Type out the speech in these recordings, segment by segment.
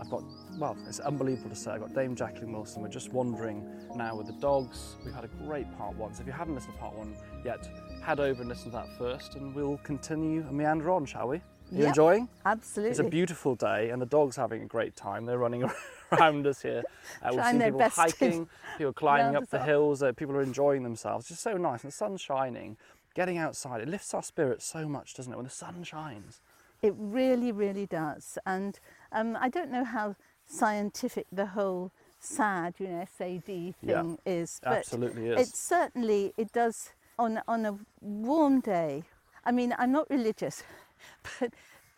I've got, well, it's unbelievable to say, I've got Dame Jacqueline Wilson. We're just wandering now with the dogs. We've had a great part one, so if you haven't listened to part one yet, head over and listen to that first, and we'll continue and meander on, shall we? You Yep, enjoying? Absolutely. It's a beautiful day, and the dog's having a great time. They're running around us here. Uh, we've seen people hiking, people climbing up the up. hills. Uh, people are enjoying themselves. It's just so nice, and the sun's shining. Getting outside, it lifts our spirits so much, doesn't it? When the sun shines. It really, really does. And um, I don't know how scientific the whole SAD, you know, SAD thing Yeah, is, but absolutely is. it certainly it does on on a warm day. I mean, I'm not religious, but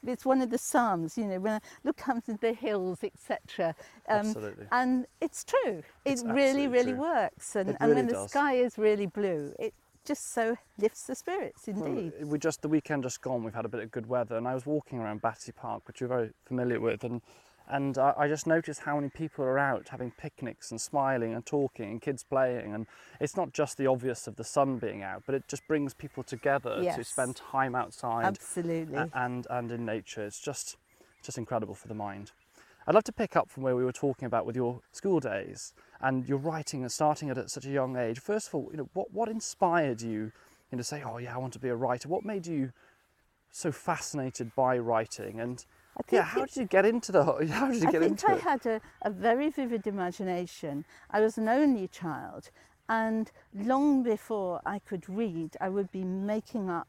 it's one of the psalms, you know, when I look up into the hills, etc. Absolutely. And it's true. It It's really, really true. works. And, It and when really the sky is really blue, it just so lifts the spirits indeed. Well, we just the weekend just gone. We've had a bit of good weather, and I was walking around Battersea Park, which you're very familiar with, and and I, I just noticed how many people are out having picnics and smiling and talking and kids playing, and it's not just the obvious of the sun being out, but it just brings people together to spend time outside Absolutely. and and in nature. It's just just incredible for the mind. I'd love to pick up from where we were talking about with your school days and your writing and starting it at such a young age. First of all, you know, what, what inspired you, you know, to say, oh yeah, I want to be a writer? What made you so fascinated by writing? And yeah, how it- did you get into the? How did you I get think into I it? had a, a very vivid imagination. I was an only child, and long before I could read, I would be making up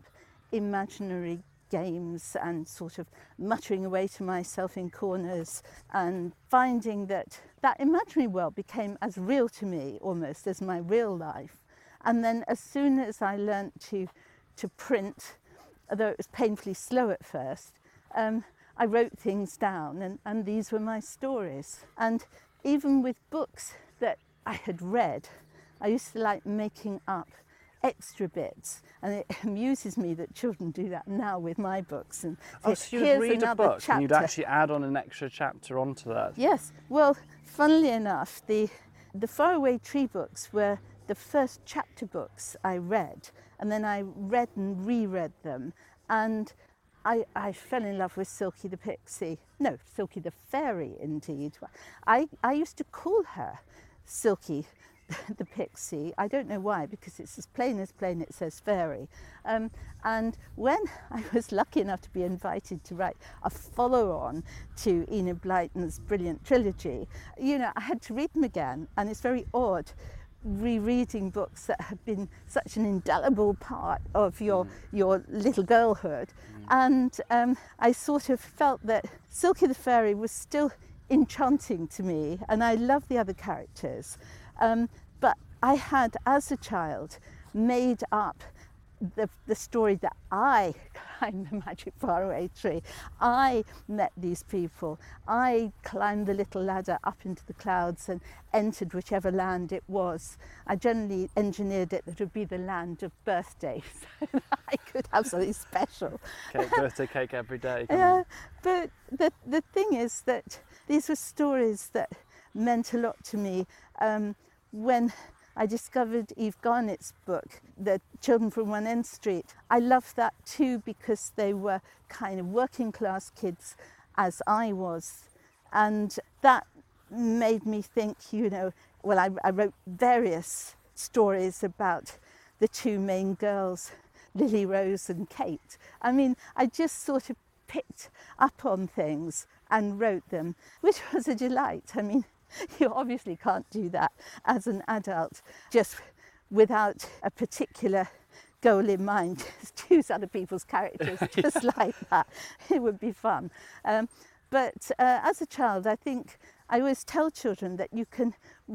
imaginary games and sort of muttering away to myself in corners and finding that that imaginary world became as real to me almost as my real life. And then as soon as I learnt to, to print, although it was painfully slow at first, um, I wrote things down, and, and these were my stories. And even with books that I had read, I used to like making up extra bits. And it amuses me that children do that now with my books. And Oh, so you'd "Here's read a book and you'd actually add on an extra chapter onto that. Yes. Well, funnily enough, the the Faraway Tree books were the first chapter books I read, and then I read and reread them, and I, I fell in love with Silky the Pixie. No, Silky the Fairy, indeed. I, I used to call her Silky the Pixie. I don't know why, because it's as plain as plain it says fairy. Um, and when I was lucky enough to be invited to write a follow on to Enid Blyton's brilliant trilogy, you know, I had to read them again, and it's very odd rereading books that have been such an indelible part of your your little girlhood and um, I sort of felt that Silky the Fairy was still enchanting to me and I love the other characters um, but I had as a child made up the, the story that I climbed the magic faraway tree. I met these people. I climbed the little ladder up into the clouds and entered whichever land it was. I generally engineered it that it would be the land of birthdays. so that I could have something special. Cake, birthday cake every day. Yeah, on. but the, the thing is that these were stories that meant a lot to me. Um, when I discovered Eve Garnett's book, The Children from One End Street, I loved that too because they were kind of working class kids as I was. And that made me think, you know, well, I, I wrote various stories about the two main girls, Lily Rose and Kate. I mean, I just sort of picked up on things and wrote them, which was a delight. I mean, you obviously can't do that as an adult just without a particular goal in mind. Just choose other people's characters just like that. It would be fun. Um, but uh, as a child, I think I always tell children that you can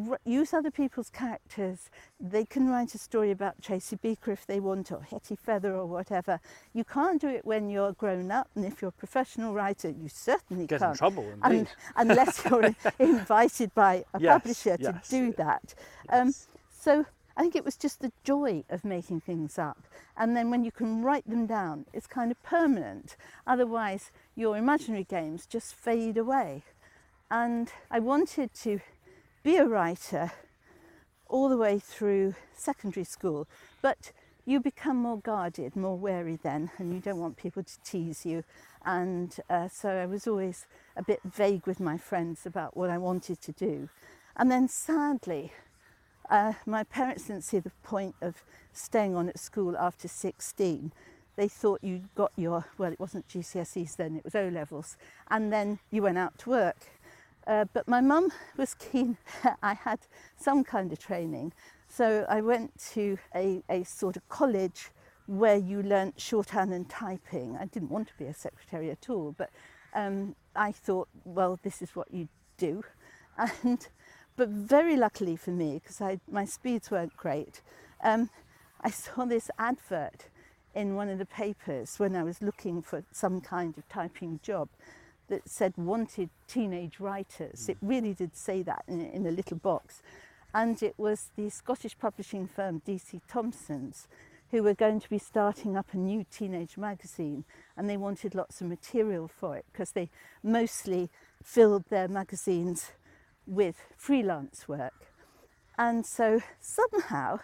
r- use other people's characters. They can write a story about Tracy Beaker if they want, or Hetty Feather, or whatever. You can't do it when you're grown up, and if you're a professional writer, you certainly Get can't. trouble, Un- indeed. unless you're invited by a Yes, publisher to yes, do that. Um, so I think it was just the joy of making things up. And then when you can write them down, it's kind of permanent. Otherwise, your imaginary games just fade away. And I wanted to be a writer all the way through secondary school, but you become more guarded, more wary then, and you don't want people to tease you. And uh, so I was always a bit vague with my friends about what I wanted to do. And then sadly, uh, my parents didn't see the point of staying on at school after 16. They thought you got your, well, it wasn't GCSEs then, it was O levels, and then you went out to work. Uh, but my mum was keen I had some kind of training. So I went to a, a sort of college where you learnt shorthand and typing. I didn't want to be a secretary at all, but um, I thought, well, this is what you do. And but very luckily for me, because my speeds weren't great, um, I saw this advert in one of the papers when I was looking for some kind of typing job that said wanted teenage writers. It hmm. really did say that in, in a little box. And it was the Scottish publishing firm DC Thomson's who were going to be starting up a new teenage magazine and they wanted lots of material for it because they mostly filled their magazines with freelance work. And so somehow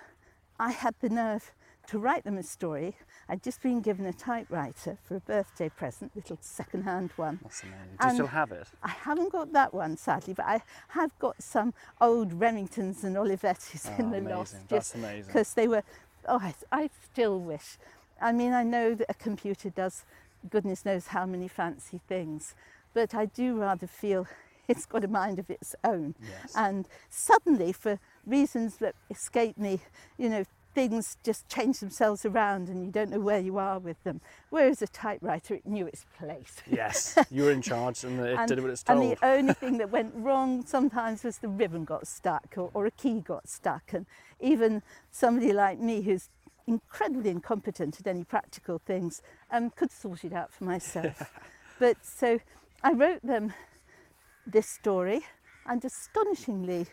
I had the nerve to write them a story. I'd just been given a typewriter for a birthday present, little second-hand one. That's amazing. Do you still have it? I haven't got that one sadly, but I have got some old Remingtons and Olivettis ah, in Oh, the amazing. loft, That's just amazing. because they were. Oh, I, I still wish. I mean, I know that a computer does goodness knows how many fancy things, but I do rather feel it's got a mind of its own. Yes. And suddenly, for reasons that escape me, you know, things just change themselves around and you don't know where you are with them. Whereas a typewriter, it knew its place. Yes, you were in charge and it And, did what it's and told. the only thing that went wrong sometimes was the ribbon got stuck or, or a key got stuck. And even somebody like me who's incredibly incompetent at any practical things um, could sort it out for myself. but so I wrote them this story and astonishingly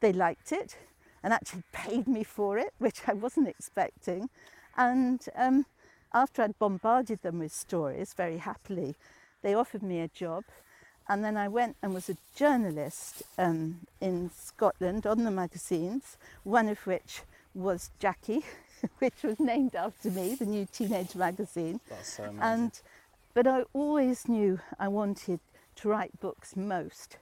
they liked it and actually paid me for it, which I wasn't expecting. And um, after I'd bombarded them with stories very happily, they offered me a job. And then I went and was a journalist um, in Scotland on the magazines, one of which was Jackie, which was named after me, the new teenage magazine. That's so amazing. And but I always knew I wanted to write books most.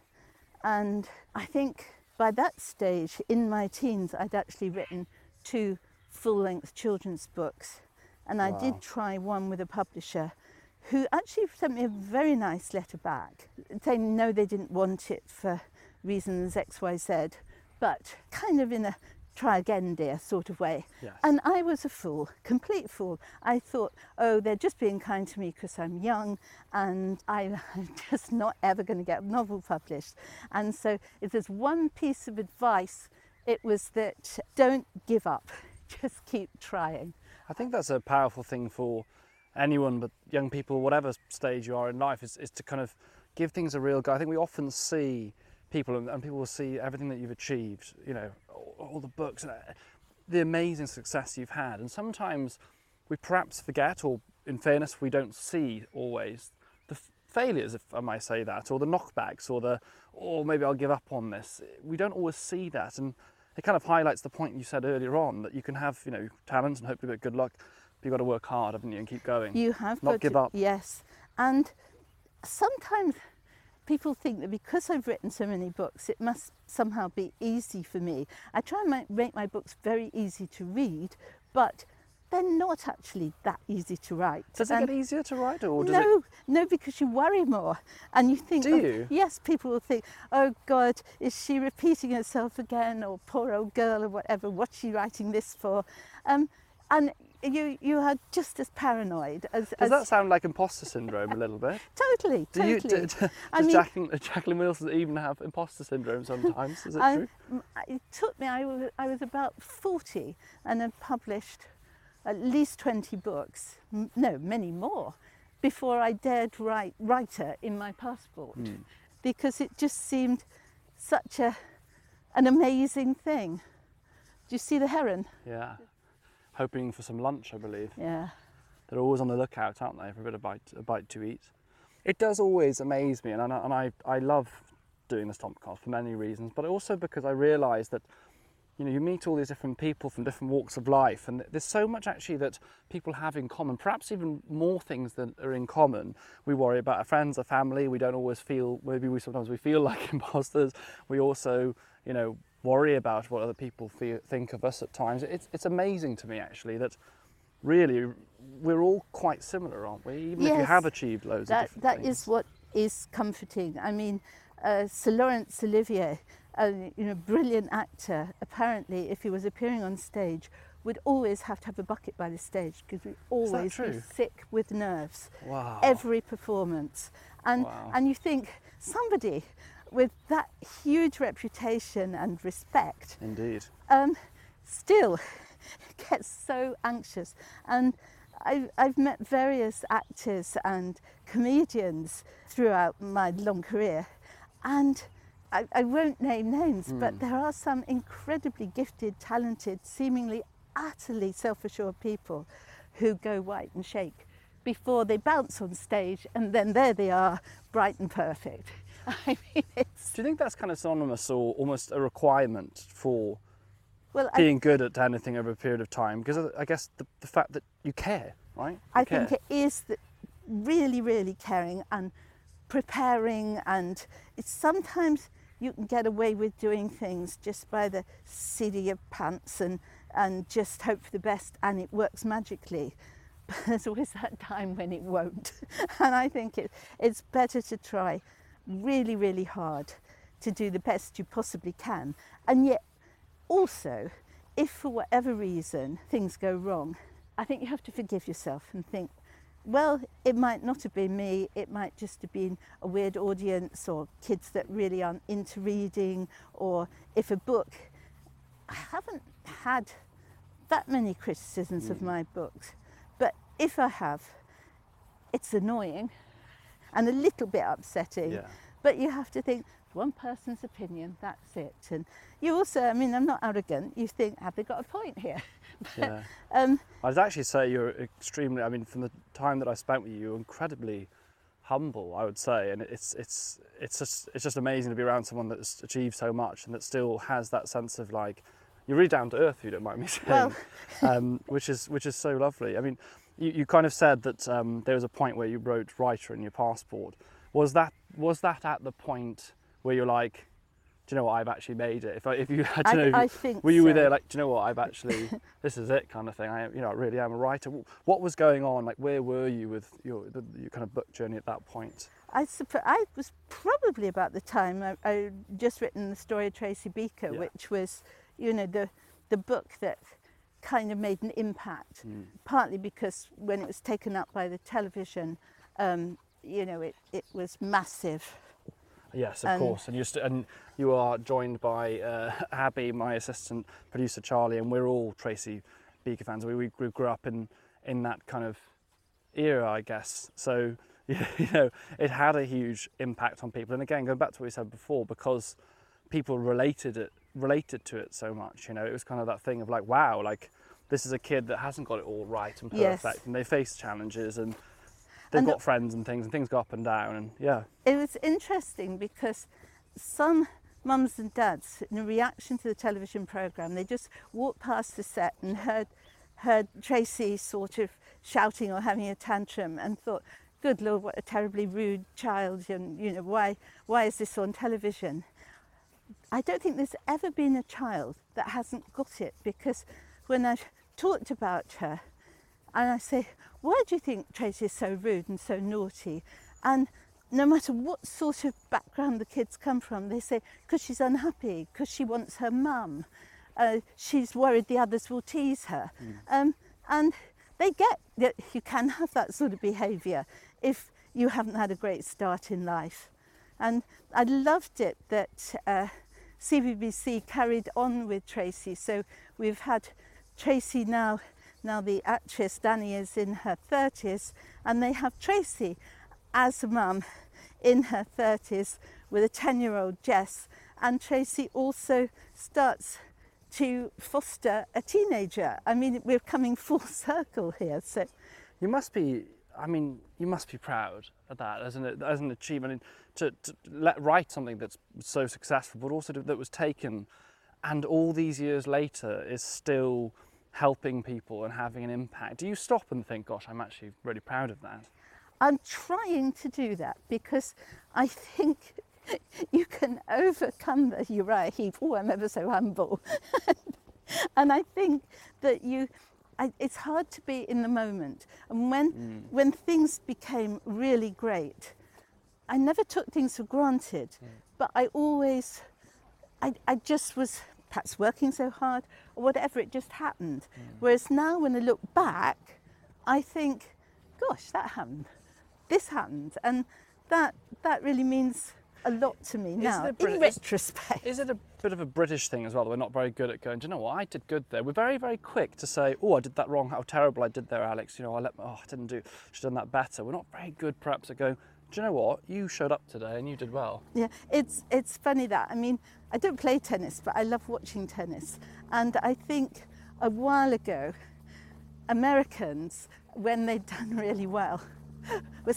And I think by that stage in my teens I'd actually written two full-length children's books. And I Wow. did try one with a publisher who actually sent me a very nice letter back saying no they didn't want it for reasons XYZ but kind of in a try again dear sort of way Yes. and I was a fool, complete fool. I thought, oh, they're just being kind to me because I'm young and I'm just not ever going to get a novel published. And so, if there's one piece of advice, it was that don't give up, just keep trying. I think that's a powerful thing for anyone, but young people, whatever stage you are in life, is, is to kind of give things a real go. I think we often see people, and, and people will see everything that you've achieved, you know, all, the books, and uh, the amazing success you've had. And sometimes we perhaps forget, or in fairness, we don't see always the f- failures, if I might say that, or the knockbacks, or the, or maybe I'll give up on this. We don't always see that. And it kind of highlights the point you said earlier on that you can have, you know, talent and hopefully a bit of good luck, but you've got to work hard, haven't you, and keep going. You have Not give to, up. Yes, and sometimes people think that because I've written so many books, it must somehow be easy for me. I try and make my books very easy to read, but they're not actually that easy to write. Does it And- get easier to write, or does no, it? no, because you worry more, and you think. Do of- you? yes, people will think, "Oh God, is she repeating herself again?" Or "Poor old girl," or whatever. What's she writing this for? Um, and you you are just as paranoid as. Does as that sound like imposter syndrome a little bit? totally, Do you, totally. d- d- does I mean- Jacqueline, Jacqueline Wilson even have imposter syndrome sometimes? Is it I- true? It took me. I was, I was about forty and had published at least twenty books. m- No, many more, before I dared write writer in my passport, Hmm. because it just seemed such a an amazing thing. Do you see the heron? Yeah. Hoping for some lunch, I believe. Yeah. They're always on the lookout, aren't they, for a bit of bite, a bite to eat. It does always amaze me, and I, and I, I love doing this Stompcast for many reasons, but also because I realise that you know you meet all these different people from different walks of life, and there's so much actually that people have in common. Perhaps even more things that are in common. We worry about our friends, our family. We don't always feel. Maybe we sometimes we feel like imposters. We also, you know, worry about what other people feel, think of us at times. It's it's amazing to me actually that really we're all quite similar, aren't we? Even if you have achieved loads of That different that things. is what is comforting. I mean, uh, Sir Laurence Olivier, a you know brilliant actor, apparently, if he was appearing on stage, would always have to have a bucket by the stage because we always be sick with nerves. Wow. Every performance, and Wow. and you think somebody with that huge reputation and respect Indeed. um, still gets so anxious. And I've, I've met various actors and comedians throughout my long career, and I, I won't name names, but there are some incredibly gifted, talented, seemingly utterly self assured people who go white and shake before they bounce on stage, and then there they are, bright and perfect. I mean, it's Do you think that's kind of synonymous or almost a requirement for well, I being good at anything over a period of time? Because I guess the, the fact that you care, right? You I care. think it is the, really, really caring and preparing, and it's sometimes you can get away with doing things just by the seat of pants and and just hope for the best, and it works magically. But there's always that time when it won't, and I think it, it's better to try really, really hard to do the best you possibly can, and yet also, if for whatever reason things go wrong, I think you have to forgive yourself and think, well, it might not have been me, it might just have been a weird audience or kids that really aren't into reading, or if a book, I haven't had that many criticisms of hmm. my books, but if I have, it's annoying and a little bit upsetting. Yeah. But you have to think one person's opinion, that's it. And you also, I mean, I'm not arrogant. You think, have they got a point here? Yeah. Um, I'd actually say you're extremely. I mean, from the time that I spent with you, you're incredibly humble. I would say, and it's it's it's just it's just amazing to be around someone that's achieved so much and that still has that sense of like you're really down to earth. If you don't mind me saying, Well- um, which is which is so lovely. I mean, you, you kind of said that um, there was a point where you wrote writer in your passport. Was that was that at the point where you're like, do you know what? I've actually made it. If I, if you had to I- know, if I you- think were you were so. there like, do you know what? I've actually this is it kind of thing. I you know, I really am a writer. What was going on? Like, where were you with your the, your kind of book journey at that point? I suppose I was probably about the time I, I just written the story of Tracy Beaker, Yeah. which was, you know, the the book that kind of made an impact. Partly because when it was taken up by the television, um, you know, it, it was massive. Yes, of And- course. And you st- and you are joined by uh, Abby, my assistant producer Charlie, and we're all Tracy Beaker fans. We, we grew, grew up in in that kind of era, I guess. So you know, it had a huge impact on people. And again, going back to what we said before, because people related it related to it so much. You know, it was kind of that thing of like, wow, like this is a kid that hasn't got it all right and Yes. perfect, and they face challenges and. They've And got friends and things, and things go up and down, and yeah, It was interesting because some mums and dads, in reaction to the television program, they just walked past the set and heard heard Tracy sort of shouting or having a tantrum and thought, "Good Lord, what a terribly rude child!" And you know, why why is this on television? I don't think there's ever been a child that hasn't got it because when I've talked about her, and I say, Why do you think Tracy is so rude and so naughty? And no matter what sort of background the kids come from, they say, Because she's unhappy, because she wants her mum, uh, she's worried the others will tease her. Um, and they get that you can have that sort of behaviour if you haven't had a great start in life. And I loved it that uh, CBBC carried on with Tracy. So we've had Tracy now, now the actress Dani is in her 30s, and they have Tracy as mum in her 30s with a 10 year old Jess. And Tracy also starts to foster a teenager. I mean, we're coming full circle here. So You must be. I mean, you must be proud of that as an as an achievement to, to let write something that's so successful, but also to, that was taken, and all these years later is still helping people and having an impact. Do you stop and think, "Gosh, I'm actually really proud of that"? I'm trying to do that because I think you can overcome the Uriah Heep. Oh, I'm ever so humble. and I think that you, I, it's hard to be in the moment. And when, mm. when things became really great, I never took things for granted, mm. but I always, I, I just was perhaps working so hard or whatever, it just happened. Mm. Whereas now when I look back, I think, gosh, that happened. This happened. And that, that really means a lot to me now, it Brit- in is- retrospect. Is it a bit of a British thing as well that we're not very good at going, do you know what, I did good there. We're very, very quick to say, oh, I did that wrong, how terrible I did there, Alex. You know, I let, oh, I didn't do, should have done that better. We're not very good perhaps at going, do you know what, you showed up today and you did well. Yeah, it's it's funny that I mean I don't play tennis, but I love watching tennis, and I think a while ago, Americans when they'd done really well,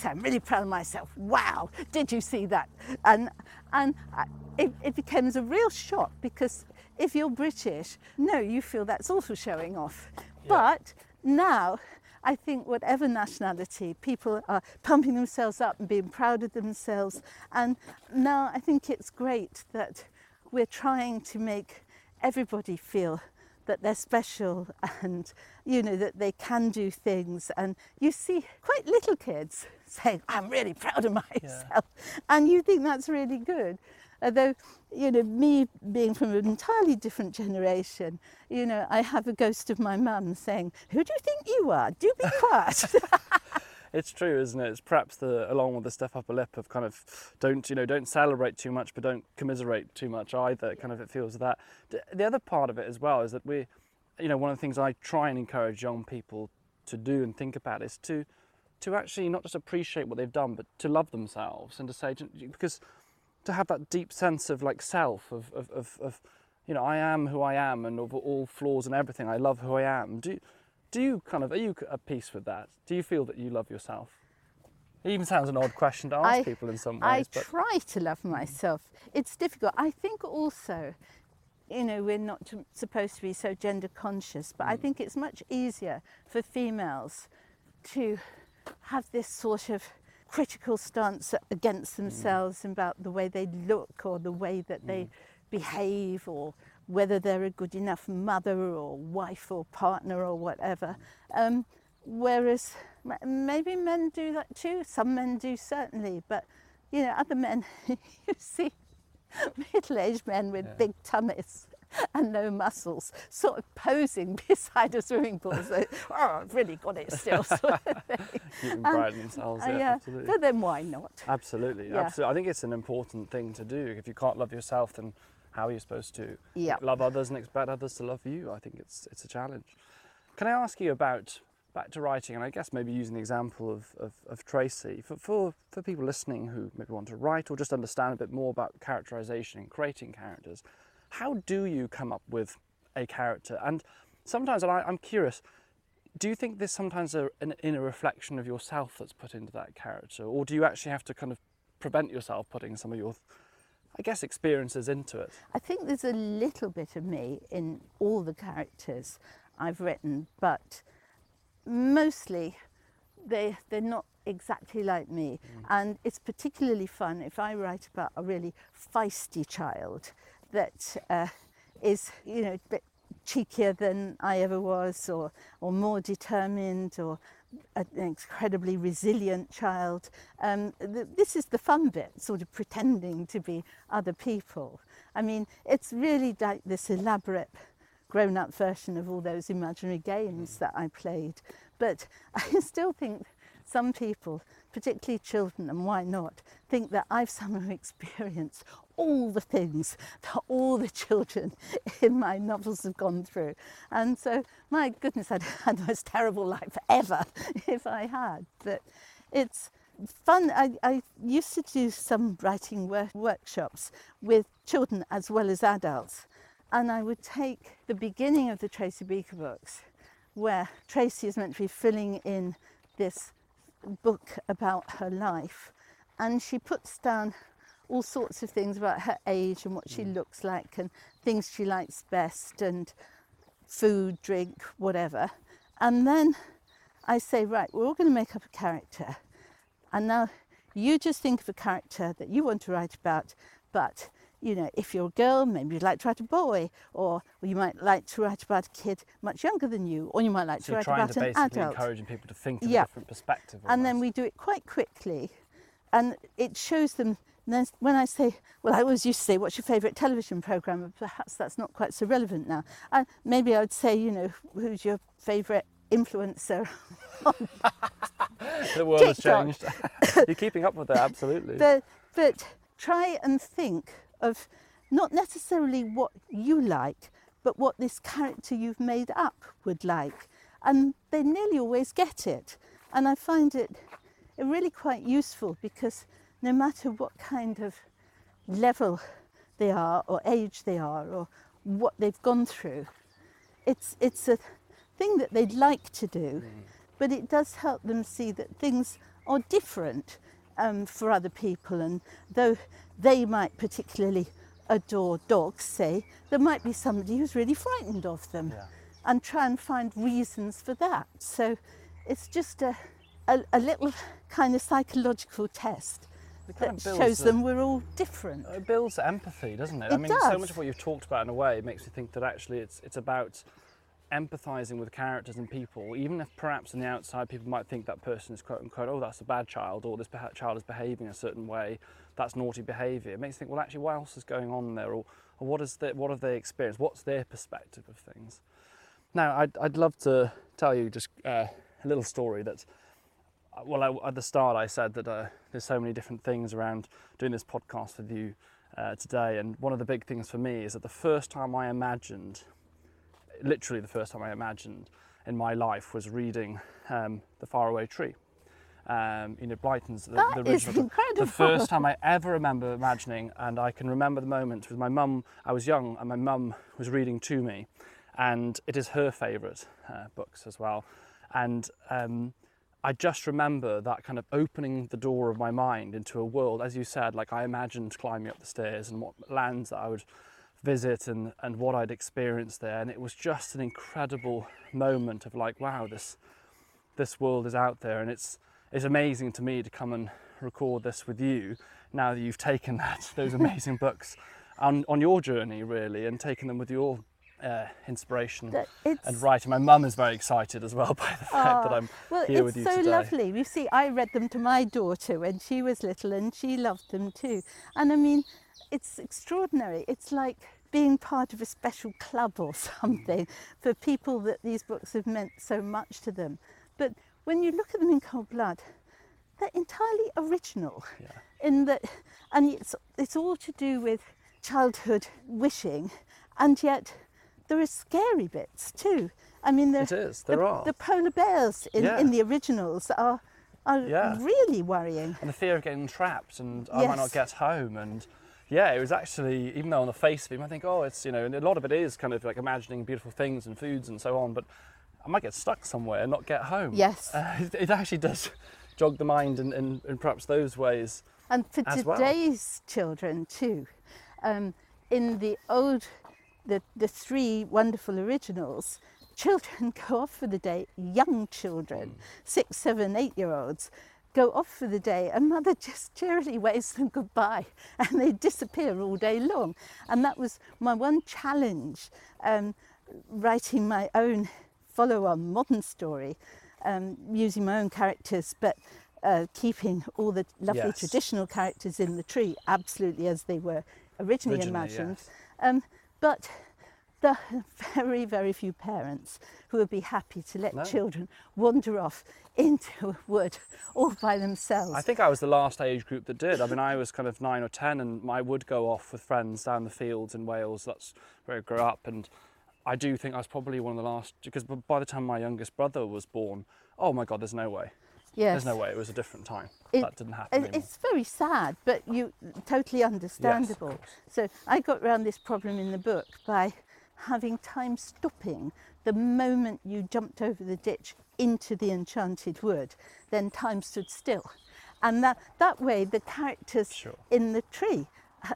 "I'm really proud of myself. Wow, did you see that?" And and I, it, it becomes a real shock because if you're British, no, you feel that's also showing off, but now. I think whatever nationality, people are pumping themselves up and being proud of themselves. And now I think it's great that we're trying to make everybody feel that they're special and you know that they can do things. And you see quite little kids saying i'm really proud of myself. And you think that's really good. Although you know me being from an entirely different generation you know i have a ghost of my mum saying who do you think you are? Do be quiet It's true, isn't it? It's perhaps the along with the stuff upper lip of kind of don't you know don't celebrate too much, but don't commiserate too much either. Kind of it feels that. The other part of it as well is that we, you know, one of the things I try and encourage young people to do and think about is to to actually not just appreciate what they've done, but to love themselves and to say because to have that deep sense of like self of of, of, of you know I am who I am and of all flaws and everything I love who I am. Do do you kind of are you at peace with that? Do you feel that you love yourself? It even sounds an odd question to ask I- people in some I ways, but try to love myself. It's difficult. I think also, you know, we're not supposed to be so gender conscious, but I hmm. think it's much easier for females to have this sort of critical stance against hmm. themselves about the way they look or the way that they hmm. behave or whether they're a good enough mother or wife or partner or whatever. Um, whereas maybe men do that too. Some men do certainly, but you know, other men you see middle-aged men with big tummies and no muscles, sort of posing beside a swimming pool. So, oh, I've really got it still. Sort of thing. keeping Um, pride in themselves. Uh, Yeah, yeah, absolutely. but then why not? Absolutely, Yeah. absolutely. I think it's an important thing to do. If you can't love yourself, then how are you supposed to Yeah. love others and expect others to love you? I think it's it's a challenge. Can I ask you about back to writing, and I guess maybe using the example of, of, of Tracy for, for for people listening who maybe want to write or just understand a bit more about characterization and creating characters. How do you come up with a character? And sometimes, and I, I'm curious, do you think there's sometimes a, an inner reflection of yourself that's put into that character, or do you actually have to kind of prevent yourself putting some of your, I guess, experiences into it? I think there's a little bit of me in all the characters I've written, but mostly they they're not exactly like me. And it's particularly fun if I write about a really feisty child that uh, is, you know, a bit cheekier than I ever was, or or more determined, or an incredibly resilient child. Um, th- this is the fun bit, sort of pretending to be other people. I mean, it's really like this elaborate grown up version of all those imaginary games that I played. But I still think some people, particularly children, and why not, think that I've somehow experienced all the things that all the children in my novels have gone through. And so, my goodness, I'd had the most terrible life ever if I had. But it's fun. I, I used to do some writing work, workshops with children as well as adults. And I would take the beginning of the Tracy Beaker books, where Tracy is meant to be filling in this book about her life. And she puts down all sorts of things about her age and what she mm. looks like and things she likes best and food, drink, whatever. And then I say, right, we're all going to make up a character. And now you just think of a character that you want to write about, but you know, if you're a girl, maybe you'd like to write a boy, or you might like to write about a kid much younger than you, or you might like So to write trying about to an adult. encouraging people to think from Yeah. a different perspective. And then we do it quite quickly, and it shows them. And then when I say, well, I always used to say, "What's your favourite television program?" But Perhaps that's not quite so relevant now. Uh, maybe I would say, you know, who's your favourite influencer? the world has changed. you're keeping up with it, absolutely. but but try and think of not necessarily what you like, but what this character you've made up would like, and they nearly always get it. And I find it really quite useful because no matter what kind of level they are, or age they are, or what they've gone through, it's it's a thing that they'd like to do, but it does help them see that things are different um, for other people. And though they might particularly adore dogs, say, there might be somebody who's really frightened of them, Yeah. and try and find reasons for that. So it's just a a, a little kind of psychological test It kind that of shows the- them we're all different. It builds empathy, doesn't it? I It mean, so much of what you've talked about in a way makes me think that actually it's it's about empathizing with characters and people, even if perhaps on the outside people might think that person is quote unquote, oh, that's a bad child, or this child is behaving a certain way, that's naughty behaviour. It makes you think, well, actually, what else is going on there, or, or what is the, what have they experienced? What's their perspective of things? Now, I'd, I'd love to tell you just uh, a little story that well, I, at the start, I said that uh, there's so many different things around doing this podcast with you uh, today, and one of the big things for me is that the first time I imagined, literally the first time I imagined in my life, was reading um, *The Faraway Tree*. Um, you know, Blyton's the, That the is incredible. The first time I ever remember imagining, and I can remember the moment with my mum. I was young, and my mum was reading to me, and it is her favourite uh, books as well. And um, I just remember that kind of opening the door of my mind into a world, as you said, like I imagined climbing up the stairs and what lands that I would visit and, and what I'd experienced there. And it was just an incredible moment of like, wow, this this world is out there and it's it's amazing to me to come and record this with you now that you've taken that those amazing books on, on your journey really and taken them with your uh, inspiration and writing. My mum is very excited as well by the fact that Ah, I'm well, here it's with you so today. lovely. You see, I read them to my daughter when she was little, and she loved them too. And I mean, it's extraordinary. It's like being part of a special club or something for people that these books have meant so much to them. But when you look at them in cold blood, they're entirely original. yeah. In that, and it's it's all to do with childhood wishing, and yet there are scary bits too. I mean, there, It is, there the, are. the polar bears in, Yeah. in the originals are are Yeah. really worrying. and the fear of getting trapped and I might not get home and yeah, it was actually even though on the face of it, I think, oh, it's you know, and a lot of it is kind of like imagining beautiful things and foods and so on, but I might get stuck somewhere and not get home. Yes. uh, it, it actually does jog the mind in, in, in perhaps those ways. And for as well. today's children too, um, in the old, the, the three wonderful originals, children go off for the day, young children, six, seven, eight year olds, go off for the day and mother just cheerily waves them goodbye and they disappear all day long. And that was my one challenge, um, writing my own follow on modern story, um, using my own characters, but uh, keeping all the lovely Yes. traditional characters in the tree absolutely as they were originally, Originally, imagined. yes. Um, but there are very, very few parents who would be happy to let No. children wander off into a wood all by themselves. I think I was the last age group that did. I mean, I was kind of nine or ten, and I would go off with friends down the fields in Wales. That's where I grew up, and I do think I was probably one of the last because by the time my youngest brother was born, oh my God, there's no way. Yes. There's no way. It was a different time. It- that didn't happen it-. It's very sad, but you totally understandable. course. so I got around this problem in the book by having time stopping the moment you jumped over the ditch into the enchanted wood, then time stood still. And that, that way the characters Sure. in the tree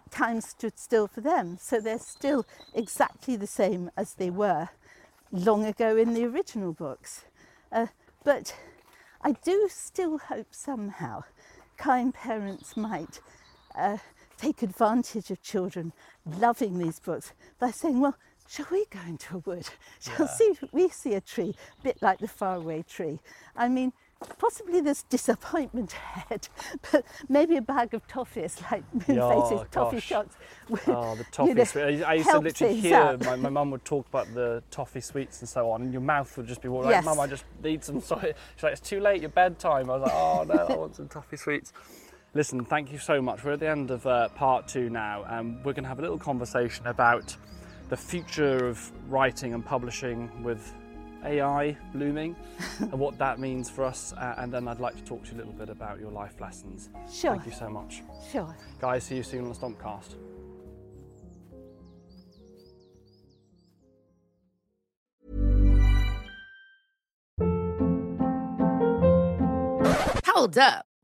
time stood still for them. So they're still exactly the same as they were long ago in the original books. Uh, but I do still hope somehow kind parents might uh, take advantage of children loving these books by saying, well, shall we go into a wood? Shall see, we see a tree, a bit like the faraway tree? I mean, possibly this disappointment ahead, but maybe a bag of toffees, like Moonface's Yeah, toffee gosh. shocks. Oh, the you toffee know, sweet. I used to literally hear my, my mum would talk about the toffee sweets and so on, and your mouth would just be like, Yes. Mum, I just need some. Sorry. She's like, it's too late, your bedtime. I was like, oh no, I want some toffee sweets. Listen, thank you so much. We're at the end of uh, part two now, and we're going to have a little conversation about the future of writing and publishing with AI blooming and what that means for us. Uh, and then I'd like to talk to you a little bit about your life lessons. Sure, Thank you so much. sure. Guys, see you soon on the Stompcast. Hold up.